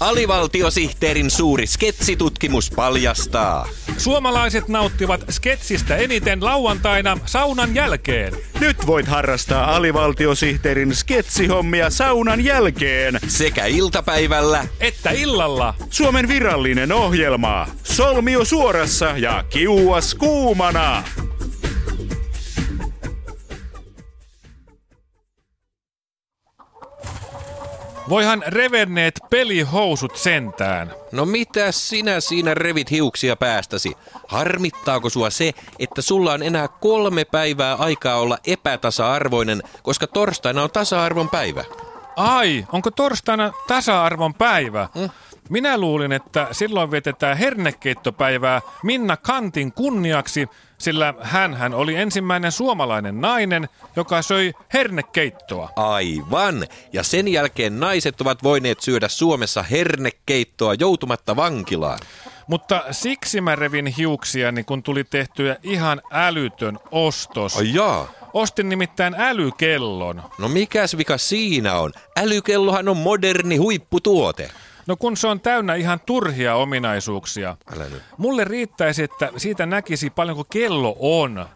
Alivaltiosihteerin suuri sketsitutkimus paljastaa. Suomalaiset nauttivat sketsistä eniten lauantaina saunan jälkeen. Nyt voit harrastaa alivaltiosihteerin sketsihommia saunan jälkeen. Sekä iltapäivällä Että illalla Suomen virallinen ohjelma. Solmio suorassa ja kiuas kuumana. Voihan revenneet pelihousut sentään. No mitä sinä siinä revit hiuksia päästäsi? Harmittaako sua se, että sulla on enää kolme päivää aikaa olla epätasa-arvoinen, koska torstaina on tasa-arvon päivä? Ai, onko torstaina tasa-arvon päivä? Mm. Minä luulin, että silloin vietetään hernekeittopäivää Minna Kantin kunniaksi, sillä hän oli ensimmäinen suomalainen nainen, joka söi hernekeittoa. Aivan. Ja sen jälkeen naiset ovat voineet syödä Suomessa hernekeittoa joutumatta vankilaan. Mutta siksi mä revin hiuksiani, kun tuli tehtyä ihan älytön ostos. Ai jaa. Ostin nimittäin älykellon. No mikäs vika siinä on? Älykellohan on moderni huipputuote. No kun se on täynnä ihan turhia ominaisuuksia. Älä nyt. Mulle riittäisi, että siitä näkisi paljonko kello on.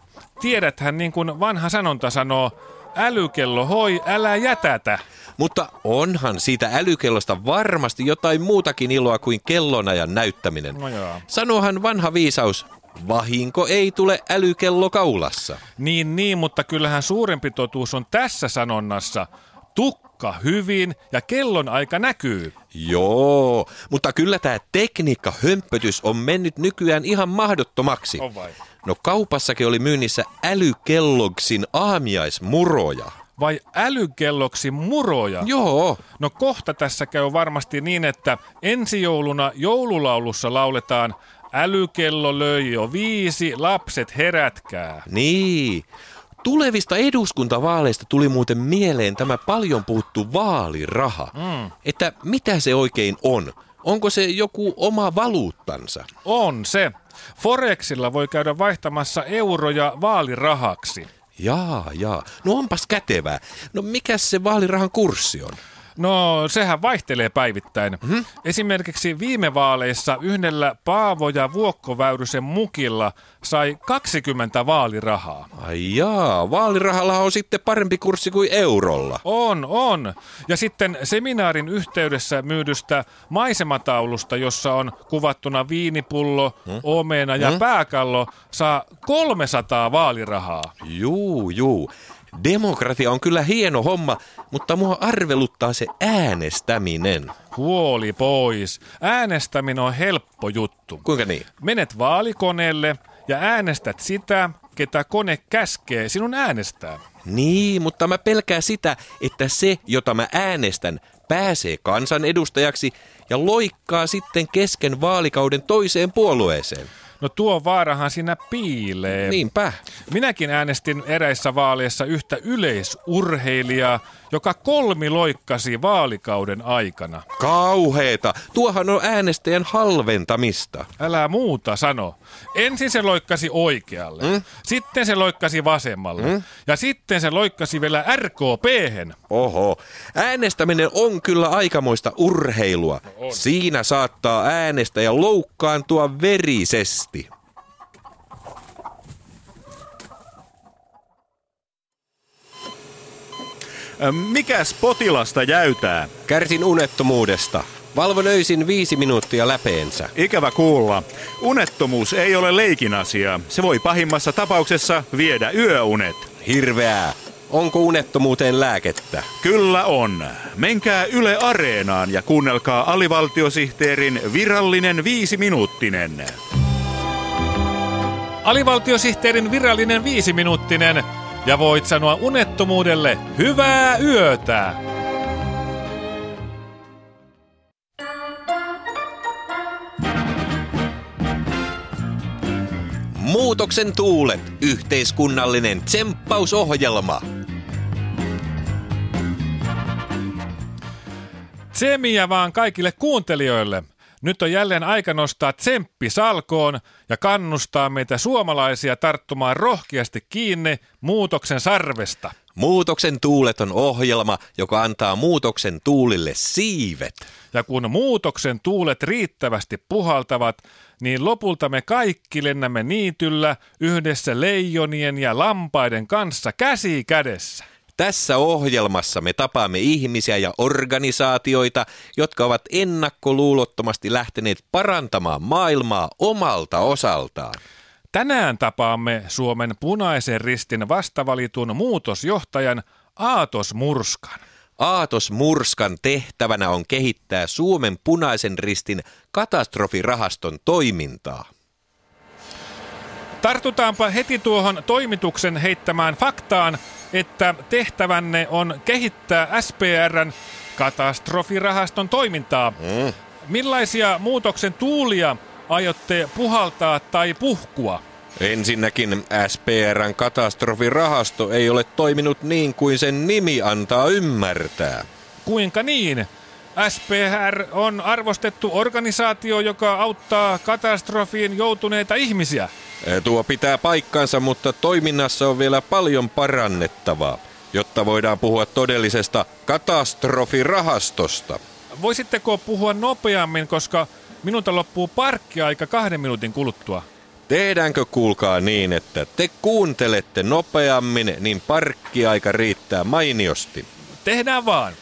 Tiedäthän niin kuin vanha sanonta sanoo, älykello hoi, älä jätätä. Mutta onhan siitä älykellosta varmasti jotain muutakin iloa kuin kellonajan näyttäminen. No joo. Sanohan vanha viisaus, vahinko ei tule älykello kaulassa. Niin, niin, mutta kyllähän suurempi totuus on tässä sanonnassa. Tukka hyvin ja kellon aika näkyy. Joo, mutta kyllä tämä tekniikka hömpötys on mennyt nykyään ihan mahdottomaksi. On vai? No kaupassakin oli myynnissä älykelloksin aamiaismuroja. Vai älykelloksi muroja? Joo, No kohta tässä käy varmasti niin, että ensi jouluna joululaulussa lauletaan Älykello löi jo viisi, lapset herätkää. niin. Tulevista eduskuntavaaleista tuli muuten mieleen tämä paljon puhuttu vaaliraha. Mm. Että mitä se oikein on? Onko se joku oma valuuttansa? On se. Forexilla voi käydä vaihtamassa euroja vaalirahaksi. Jaa, jaa. No onpas kätevää. No mikä se vaalirahan kurssi on? No, sehän vaihtelee päivittäin. Hmm? Esimerkiksi viime vaaleissa yhdellä Paavo ja Vuokkoväyrysen mukilla sai 20 vaalirahaa. Ai jaa, vaalirahalla on sitten parempi kurssi kuin eurolla. On, on. Ja sitten seminaarin yhteydessä myydystä maisemataulusta, jossa on kuvattuna viinipullo, hmm? omena ja hmm? pääkallo, saa 300 vaalirahaa. Juu, juu. Demokratia on kyllä hieno homma, mutta mua arveluttaa se äänestäminen. Huoli pois. Äänestäminen on helppo juttu. Kuinka niin? Menet vaalikoneelle ja äänestät sitä, ketä kone käskee sinun äänestää. Niin, mutta mä pelkään sitä, että se, jota mä äänestän, pääsee kansanedustajaksi ja loikkaa sitten kesken vaalikauden toiseen puolueeseen. No tuo vaarahan siinä piilee. Niinpä. Minäkin äänestin eräissä vaaleissa yhtä yleisurheilijaa, joka kolmi loikkasi vaalikauden aikana. Kauheeta. Tuohan on äänestäjän halventamista. Älä muuta sano. Ensin se loikkasi oikealle, mm? sitten se loikkasi vasemmalle mm? ja sitten se loikkasi vielä RKP-hen. Oho, äänestäminen on kyllä aikamoista urheilua. No on. Siinä saattaa äänestäjä loukkaantua verisesti. Mikäs potilasta jäytää? Kärsin unettomuudesta. Valvon öisin viisi minuuttia läpeensä. Ikävä kuulla. Unettomuus ei ole leikin asia. Se voi pahimmassa tapauksessa viedä yöunet. Hirveää. Onko unettomuuteen lääkettä? Kyllä on. Menkää Yle Areenaan ja kuunnelkaa alivaltiosihteerin virallinen viisi minuuttinen. Alivaltiosihteerin virallinen viisiminuuttinen. Ja voit sanoa unettomuudelle hyvää yötä. Muutoksen tuulet. Yhteiskunnallinen tsemppausohjelma. Tsemiä vaan kaikille kuuntelijoille. Nyt on jälleen aika nostaa tsemppi salkoon ja kannustaa meitä suomalaisia tarttumaan rohkeasti kiinni muutoksen sarvesta. Muutoksen tuulet on ohjelma, joka antaa muutoksen tuulille siivet. Ja kun muutoksen tuulet riittävästi puhaltavat, niin lopulta me kaikki lennämme niityllä yhdessä leijonien ja lampaiden kanssa käsi kädessä. Tässä ohjelmassa me tapaamme ihmisiä ja organisaatioita, jotka ovat ennakkoluulottomasti lähteneet parantamaan maailmaa omalta osaltaan. Tänään tapaamme Suomen punaisen ristin vastavalitun muutosjohtajan Aatos Murskan. Aatos Murskan tehtävänä on kehittää Suomen punaisen ristin katastrofirahaston toimintaa. Tartutaanpa heti tuohon toimituksen heittämään faktaan, että tehtävänne on kehittää SPRn katastrofirahaston toimintaa. Mm. Millaisia muutoksen tuulia aiotte puhaltaa tai puhkua? Ensinnäkin SPRn katastrofirahasto ei ole toiminut niin kuin sen nimi antaa ymmärtää. Kuinka niin? SPR on arvostettu organisaatio, joka auttaa katastrofiin joutuneita ihmisiä. Tuo pitää paikkansa, mutta toiminnassa on vielä paljon parannettavaa, jotta voidaan puhua todellisesta katastrofirahastosta. Voisitteko puhua nopeammin, koska minulta loppuu parkkiaika kahden minuutin kuluttua? Tehdäänkö kuulkaa niin, että te kuuntelette nopeammin, niin parkkiaika riittää mainiosti? Tehdään vaan.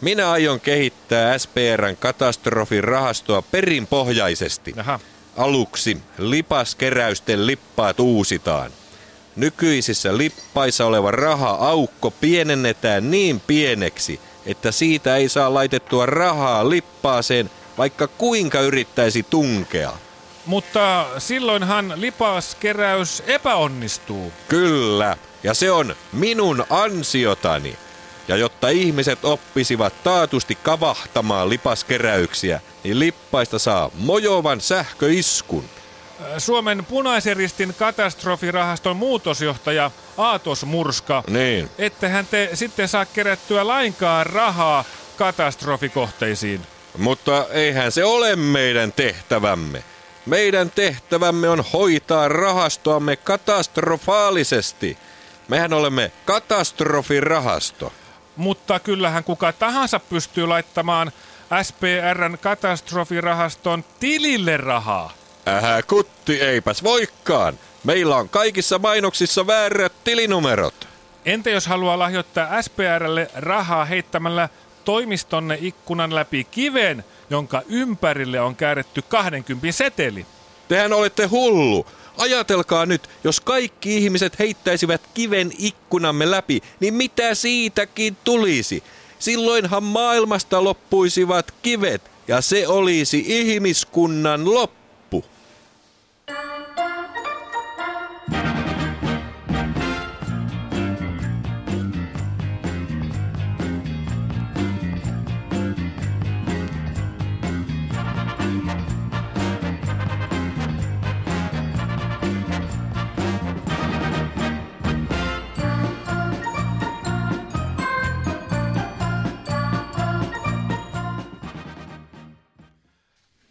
Minä aion kehittää SPRn katastrofirahastoa perinpohjaisesti. Aha. Aluksi lipaskeräysten lippaat uusitaan. Nykyisissä lippaissa oleva raha-aukko pienennetään niin pieneksi, että siitä ei saa laitettua rahaa lippaaseen, vaikka kuinka yrittäisi tunkea. Mutta silloinhan lipaskeräys epäonnistuu. Kyllä, ja se on minun ansiotani. Ja jotta ihmiset oppisivat taatusti kavahtamaan lipaskeräyksiä, niin lippaista saa mojovan sähköiskun. Suomen punaisen ristin katastrofirahaston muutosjohtaja Aatos Murska. Niin. Ettehän te sitten saa kerättyä lainkaan rahaa katastrofikohteisiin. Mutta eihän se ole meidän tehtävämme. Meidän tehtävämme on hoitaa rahastoamme katastrofaalisesti. Mehän olemme katastrofirahasto. Mutta kyllähän kuka tahansa pystyy laittamaan SPRn katastrofirahaston tilille rahaa. Ähä kutti, eipäs voikkaan. Meillä on kaikissa mainoksissa väärät tilinumerot. Entä jos haluaa lahjoittaa SPRlle rahaa heittämällä toimistonne ikkunan läpi kiven, jonka ympärille on kääretty 20 seteli? Tehän olette hullu. Ajatelkaa nyt, jos kaikki ihmiset heittäisivät kiven ikkunamme läpi, niin mitä siitäkin tulisi? Silloinhan maailmasta loppuisivat kivet, ja se olisi ihmiskunnan loppu.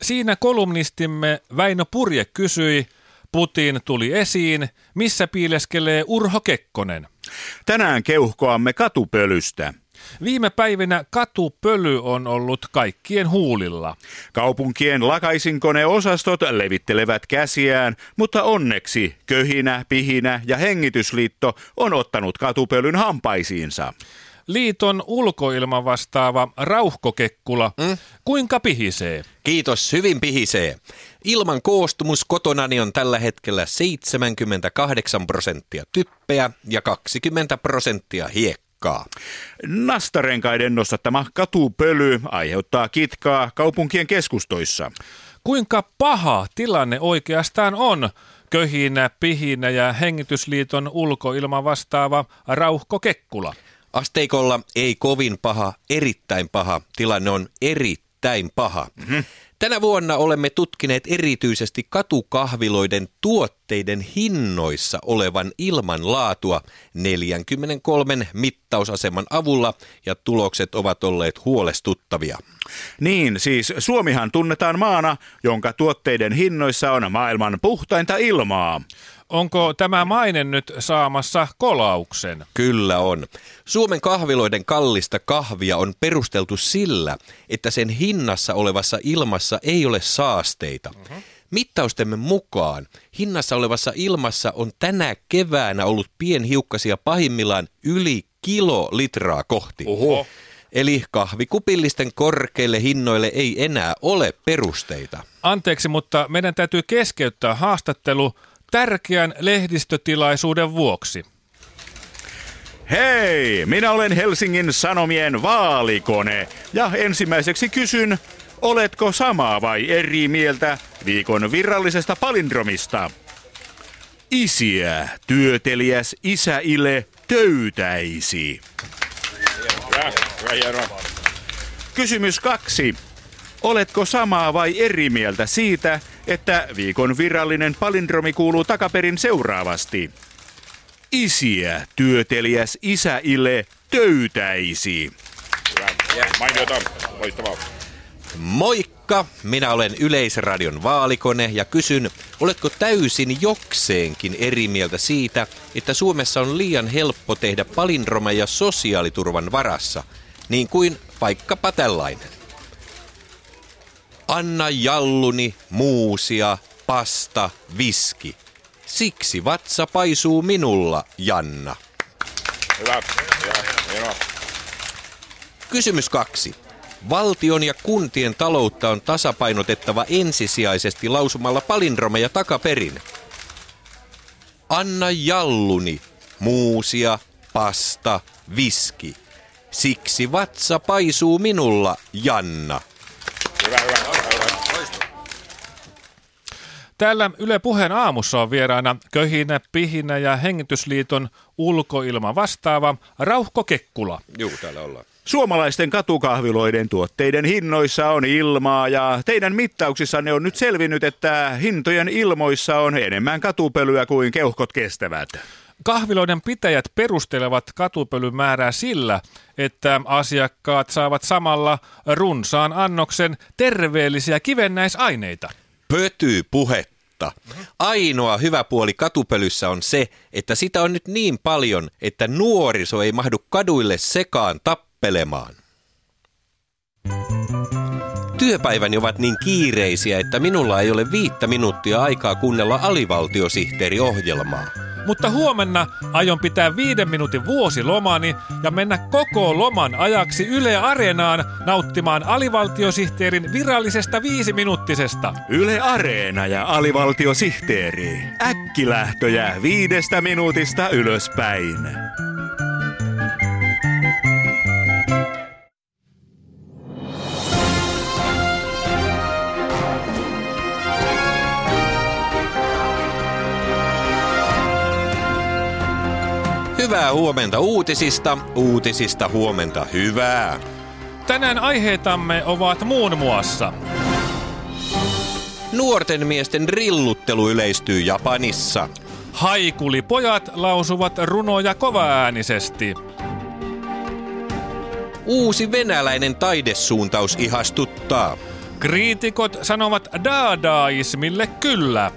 Siinä kolumnistimme Väinö Purje kysyi, Putin tuli esiin, missä piileskelee Urho Kekkonen. Tänään keuhkoamme katupölystä. Viime päivinä katupöly on ollut kaikkien huulilla. Kaupunkien lakaisinkoneosastot levittelevät käsiään, mutta onneksi köhinä, pihinä ja hengitysliitto on ottanut katupölyn hampaisiinsa. Liiton ulkoilma vastaava Rauhko Kekkula, mm? kuinka pihisee? Kiitos, hyvin pihisee. Ilman koostumus kotonani on tällä hetkellä 78 prosenttia typpeä ja 20 prosenttia hiekkaa. Nastarenkaiden nostattama katupöly aiheuttaa kitkaa kaupunkien keskustoissa. Kuinka paha tilanne oikeastaan on? Köhinä, pihinä ja hengitysliiton ulkoilma vastaava Rauhko Kekkula. Asteikolla ei kovin paha, erittäin paha. Tilanne on erittäin paha. Mm-hmm. Tänä vuonna olemme tutkineet erityisesti katukahviloiden tuotteiden hinnoissa olevan ilmanlaatua 43 mittausaseman avulla ja tulokset ovat olleet huolestuttavia. Niin, siis Suomihan tunnetaan maana, jonka tuotteiden hinnoissa on maailman puhtainta ilmaa. Onko tämä maine nyt saamassa kolauksen? Kyllä on. Suomen kahviloiden kallista kahvia on perusteltu sillä, että sen hinnassa olevassa ilmassa ei ole saasteita. Mm-hmm. Mittaustemme mukaan hinnassa olevassa ilmassa on tänä keväänä ollut pienhiukkasia pahimmillaan yli kilolitraa kohti. Oho. Eli kahvikupillisten korkeille hinnoille ei enää ole perusteita. Anteeksi, mutta meidän täytyy keskeyttää haastattelu tärkeän lehdistötilaisuuden vuoksi. Hei, minä olen Helsingin Sanomien vaalikone ja ensimmäiseksi kysyn, oletko samaa vai eri mieltä viikon virallisesta palindromista? Isiä, työteliäs isäille töytäisi. Kysymys kaksi. Oletko samaa vai eri mieltä siitä, että viikon virallinen palindromi kuuluu takaperin seuraavasti? Isiä, työteliäs isäille töytäisi. Mainiota, loistavaa. Moikka, minä olen Yleisradion vaalikone ja kysyn, oletko täysin jokseenkin eri mieltä siitä, että Suomessa on liian helppo tehdä palindromeja sosiaaliturvan varassa, niin kuin vaikkapa tällainen. Anna jalluni, muusia, pasta, viski. Siksi vatsa paisuu minulla, Janna. Hyvä. Hyvä. Kysymys kaksi. Valtion ja kuntien taloutta on tasapainotettava ensisijaisesti lausumalla palindromeja takaperin. Anna jalluni, muusia, pasta, viski. Siksi vatsa paisuu minulla, Janna. Hyvä, hyvä. hyvä. Täällä Yle Puheen aamussa on vieraana Köhinä, Pihinä ja Hengitysliiton ulkoilma vastaava Rauhko Kekkula. Juu, täällä ollaan. Suomalaisten katukahviloiden tuotteiden hinnoissa on ilmaa ja teidän mittauksissanne on nyt selvinnyt, että hintojen ilmoissa on enemmän katupölyä kuin keuhkot kestävät. Kahviloiden pitäjät perustelevat katupölyn määrää sillä, että asiakkaat saavat samalla runsaan annoksen terveellisiä kivennäisaineita. Pötyy puhetta. Ainoa hyvä puoli katupölyssä on se, että sitä on nyt niin paljon, että nuoriso ei mahdu kaduille sekaan tappelemaan. Työpäiväni ovat niin kiireisiä, että minulla ei ole viittä minuuttia aikaa kuunnella alivaltiosihteeriohjelmaa. Mutta huomenna aion pitää viiden minuutin vuosilomani ja mennä koko loman ajaksi Yle Areenaan nauttimaan alivaltiosihteerin virallisesta viisiminuuttisesta. Yle Areena ja alivaltiosihteeri. Äkkilähtöjä viidestä minuutista ylöspäin. Hyvää huomenta uutisista, uutisista huomenta hyvää. Tänään aiheitamme ovat muun muassa Nuorten miesten rilluttelu yleistyy Japanissa. Haikulipojat lausuvat runoja kovaäänisesti. Uusi venäläinen taidesuuntaus ihastuttaa. Kriitikot sanovat daadaismille kyllä.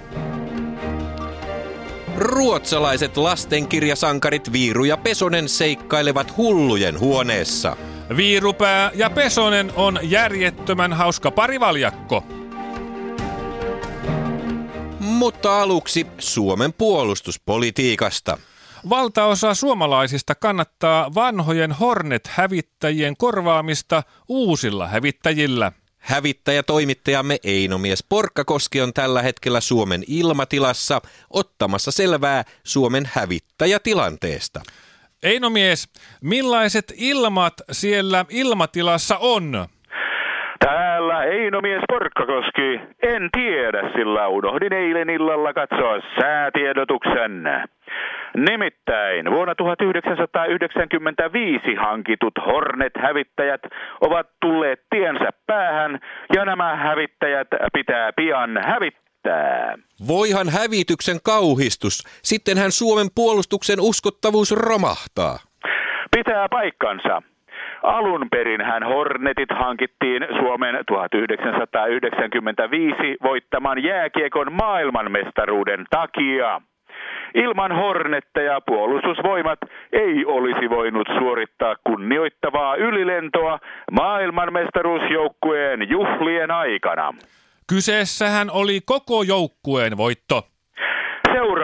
Ruotsalaiset lastenkirjasankarit Viiru ja Pesonen seikkailevat hullujen huoneessa. Viirupää ja Pesonen on järjettömän hauska parivaljakko. Mutta aluksi Suomen puolustuspolitiikasta. Valtaosa suomalaisista kannattaa vanhojen Hornet-hävittäjien korvaamista uusilla hävittäjillä. Hävittäjätoimittajamme Einomies Porkkakoski on tällä hetkellä Suomen ilmatilassa ottamassa selvää Suomen hävittäjätilanteesta. Einomies, millaiset ilmat siellä ilmatilassa on? Täällä Einomies Porkkakoski. En tiedä, sillä unohdin eilen illalla katsoa säätiedotuksen. Nimittäin vuonna 1995 hankitut Hornet-hävittäjät ovat tulleet tiensä päähän ja nämä hävittäjät pitää pian hävittää. Voihan hävityksen kauhistus, sittenhän Suomen puolustuksen uskottavuus romahtaa. Pitää paikkansa. Alun perin hän Hornetit hankittiin Suomen 1995 voittaman jääkiekon maailmanmestaruuden takia. Ilman Hornetteja puolustusvoimat ei olisi voinut suorittaa kunnioittavaa ylilentoa maailmanmestaruusjoukkueen juhlien aikana. Kyseessähän oli koko joukkueen voitto.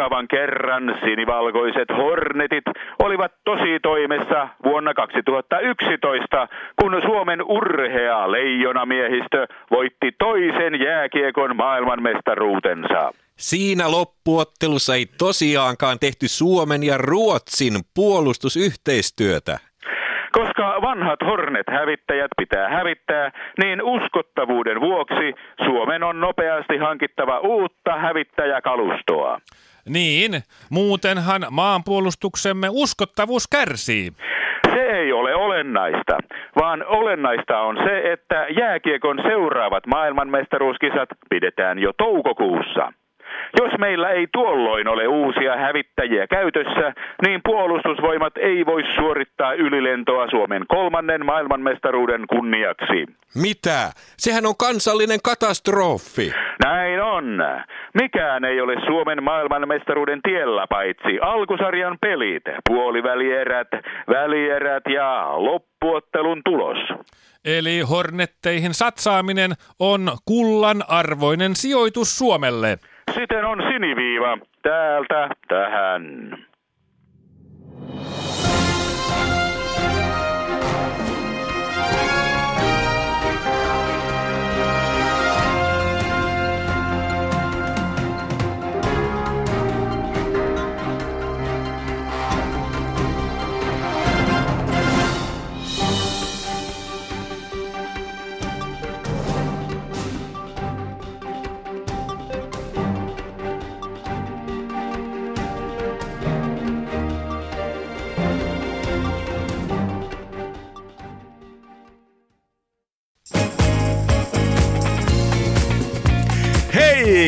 Seuraavan kerran sinivalkoiset Hornetit olivat tosi toimessa vuonna 2011, kun Suomen urhea leijonamiehistö voitti toisen jääkiekon maailmanmestaruutensa. Siinä loppuottelussa ei tosiaankaan tehty Suomen ja Ruotsin puolustusyhteistyötä. Koska vanhat Hornet-hävittäjät pitää hävittää, niin uskottavuuden vuoksi Suomen on nopeasti hankittava uutta hävittäjäkalustoa. Niin, muutenhan maanpuolustuksemme uskottavuus kärsii. Se ei ole olennaista, vaan olennaista on se, että jääkiekon seuraavat maailmanmestaruuskisat pidetään jo toukokuussa. Jos meillä ei tuolloin ole uusia hävittäjiä käytössä, niin puolustusvoimat ei voi suorittaa ylilentoa Suomen kolmannen maailmanmestaruuden kunniaksi. Mitä? Sehän on kansallinen katastrofi. Näin on. Mikään ei ole Suomen maailmanmestaruuden tiellä paitsi alkusarjan pelit, puolivälierät, välierät ja loppuottelun tulos. Eli Hornetteihin satsaaminen on kullan arvoinen sijoitus Suomelle. Siten on siniviiva täältä tähän.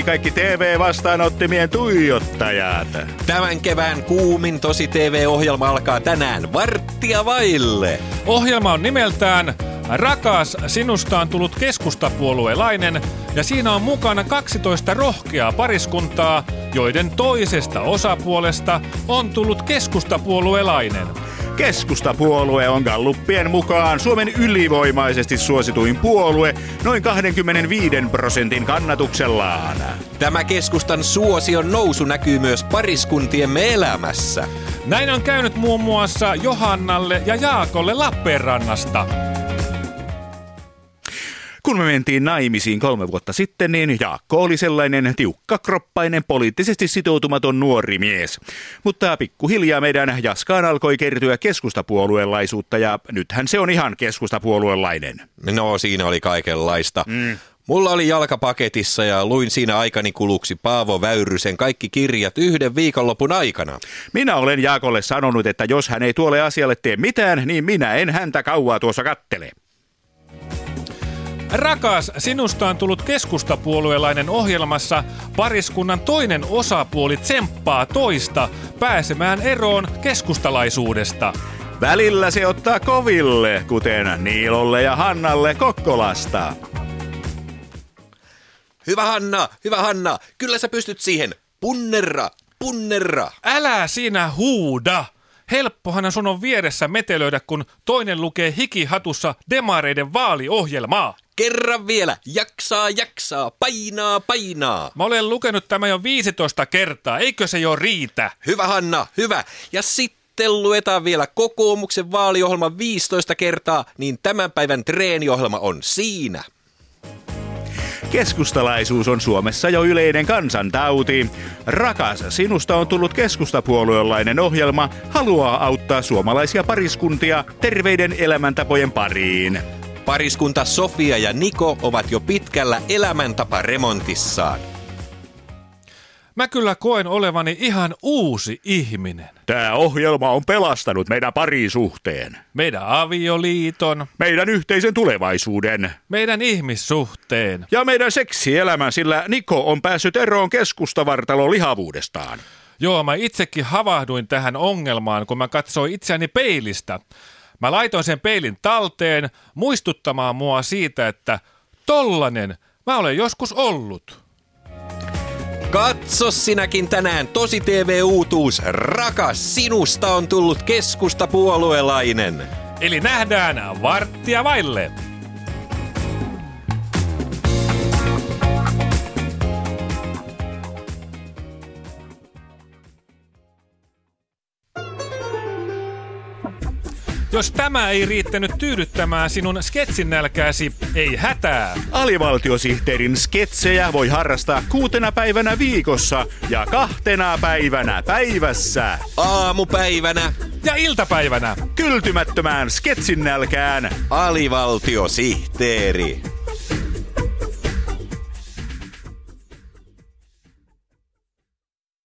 Kaikki TV-vastaanottimien tuijottajat! Tämän kevään kuumin tosi TV-ohjelma alkaa tänään varttia vaille. Ohjelma on nimeltään Rakas, sinusta on tullut keskustapuoluelainen ja siinä on mukana 12 rohkeaa pariskuntaa, joiden toisesta osapuolesta on tullut keskustapuoluelainen. Keskustapuolue on Galluppien mukaan Suomen ylivoimaisesti suosituin puolue noin 25 prosentin kannatuksellaan. Tämä keskustan suosion nousu näkyy myös pariskuntiemme elämässä. Näin on käynyt muun muassa Johannalle ja Jaakolle Lappeenrannasta. Kun me mentiin naimisiin kolme vuotta sitten, niin Jaakko oli sellainen tiukkakroppainen, poliittisesti sitoutumaton nuori mies. Mutta pikkuhiljaa meidän Jaskaan alkoi kertyä keskustapuolueelaisuutta ja nythän se on ihan keskustapuoluelainen. No siinä oli kaikenlaista. Mm. Mulla oli jalkapaketissa ja luin siinä aikani kuluksi Paavo Väyrysen kaikki kirjat yhden viikonlopun aikana. Minä olen Jaakolle sanonut, että jos hän ei tuolle asialle tee mitään, niin minä en häntä kauaa tuossa kattele. Rakas, sinusta on tullut keskustapuolueelainen ohjelmassa. Pariskunnan toinen osapuoli tsemppaa toista pääsemään eroon keskustalaisuudesta. Välillä se ottaa koville, kuten Niilolle ja Hannalle Kokkolasta. Hyvä Hanna, hyvä Hanna, kyllä sä pystyt siihen. Punnerra, punnerra. Älä sinä huuda! Helppohan sun on vieressä metelöidä, kun toinen lukee hikihatussa demareiden vaaliohjelmaa. Kerran vielä, jaksaa, jaksaa, painaa, painaa. Mä olen lukenut tämän jo 15 kertaa, eikö se jo riitä? Hyvä Hanna, hyvä. Ja sitten luetaan vielä kokoomuksen vaaliohjelma 15 kertaa, niin tämän päivän treeniohjelma on siinä. Keskustalaisuus on Suomessa jo yleinen kansantauti. Rakas, sinusta on tullut keskustapuolueelainen ohjelma, haluaa auttaa suomalaisia pariskuntia terveiden elämäntapojen pariin. Pariskunta Sofia ja Niko ovat jo pitkällä elämäntaparemontissaan. Mä kyllä koen olevani ihan uusi ihminen. Tämä ohjelma on pelastanut meidän parisuhteen. Meidän avioliiton, Meidän yhteisen tulevaisuuden. meidän ihmissuhteen. Ja meidän seksielämän, sillä Niko on päässyt eroon keskustavartalon lihavuudestaan. Joo, mä itsekin havahduin tähän ongelmaan, kun mä katsoin itseäni peilistä. Mä laitoin sen peilin talteen muistuttamaan mua siitä, että tollanen mä olen joskus ollut. Katso sinäkin tänään Tosi TV-uutuus. Rakas, sinusta on tullut keskustapuoluelainen. Eli nähdään varttia vaille. Jos tämä ei riittänyt tyydyttämään sinun sketsin nälkääsi, ei hätää. Alivaltiosihteerin sketsejä voi harrastaa kuutena päivänä viikossa ja kahtena päivänä päivässä. Aamupäivänä Ja iltapäivänä. Kyltymättömään sketsin nälkään alivaltiosihteeri.